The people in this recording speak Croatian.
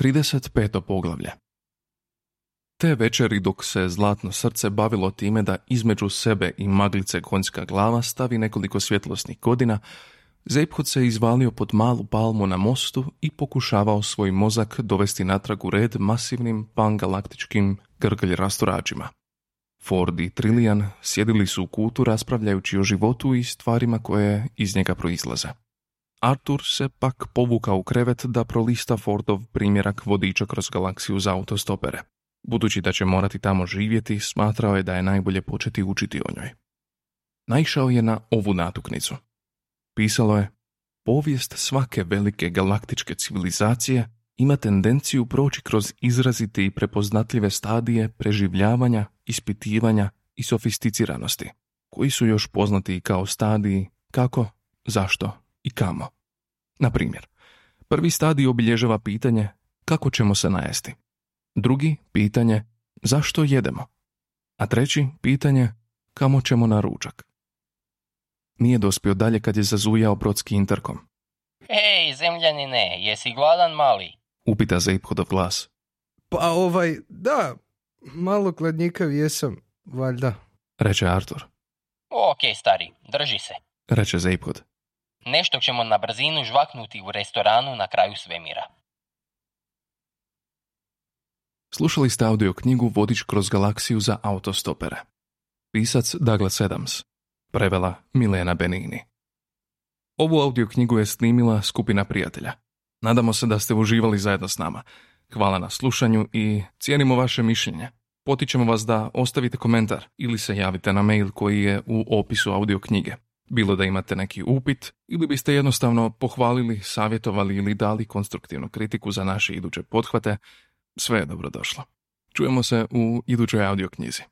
35. poglavlje Te večeri dok se zlatno srce bavilo time da između sebe i maglice konjska glava stavi nekoliko svjetlosnih godina, Zeiphod se izvalio pod malu palmu na mostu i pokušavao svoj mozak dovesti natrag u red masivnim pangalaktičkim grglj rastorađima. Ford i Trillian sjedili su u kutu raspravljajući o životu i stvarima koje iz njega proizlaze. Artur se pak povukao u krevet da prolista Fordov primjerak vodiča kroz galaksiju za autostopere. Budući da će morati tamo živjeti, smatrao je da je najbolje početi učiti o njoj. Naišao je na ovu natuknicu. Pisalo je Povijest svake velike galaktičke civilizacije ima tendenciju proći kroz izrazite i prepoznatljive stadije preživljavanja, ispitivanja i sofisticiranosti, koji su još poznati kao stadiji kako, zašto i kamo. Na primjer, prvi stadij obilježava pitanje kako ćemo se najesti. Drugi pitanje zašto jedemo. A treći pitanje kamo ćemo na ručak. Nije dospio dalje kad je zazujao brodski interkom. Ej, zemljanine, jesi gladan mali? Upita Zeiphodov glas. Pa ovaj, da, malo kladnjikav jesam, valjda. Reče Artur. Ok, stari, drži se. Reče Zeiphod. Nešto ćemo na brzinu žvaknuti u restoranu na kraju svemira. Slušali ste audio knjigu Vodič kroz galaksiju za autostopere. Pisac Douglas Adams. Prevela Milena Benini. Ovu audio knjigu je snimila skupina prijatelja. Nadamo se da ste uživali zajedno s nama. Hvala na slušanju i cijenimo vaše mišljenje. Potičemo vas da ostavite komentar ili se javite na mail koji je u opisu audio knjige. Bilo da imate neki upit ili biste jednostavno pohvalili, savjetovali ili dali konstruktivnu kritiku za naše iduće pothvate, sve je dobro došlo. Čujemo se u idućoj audio knjizi.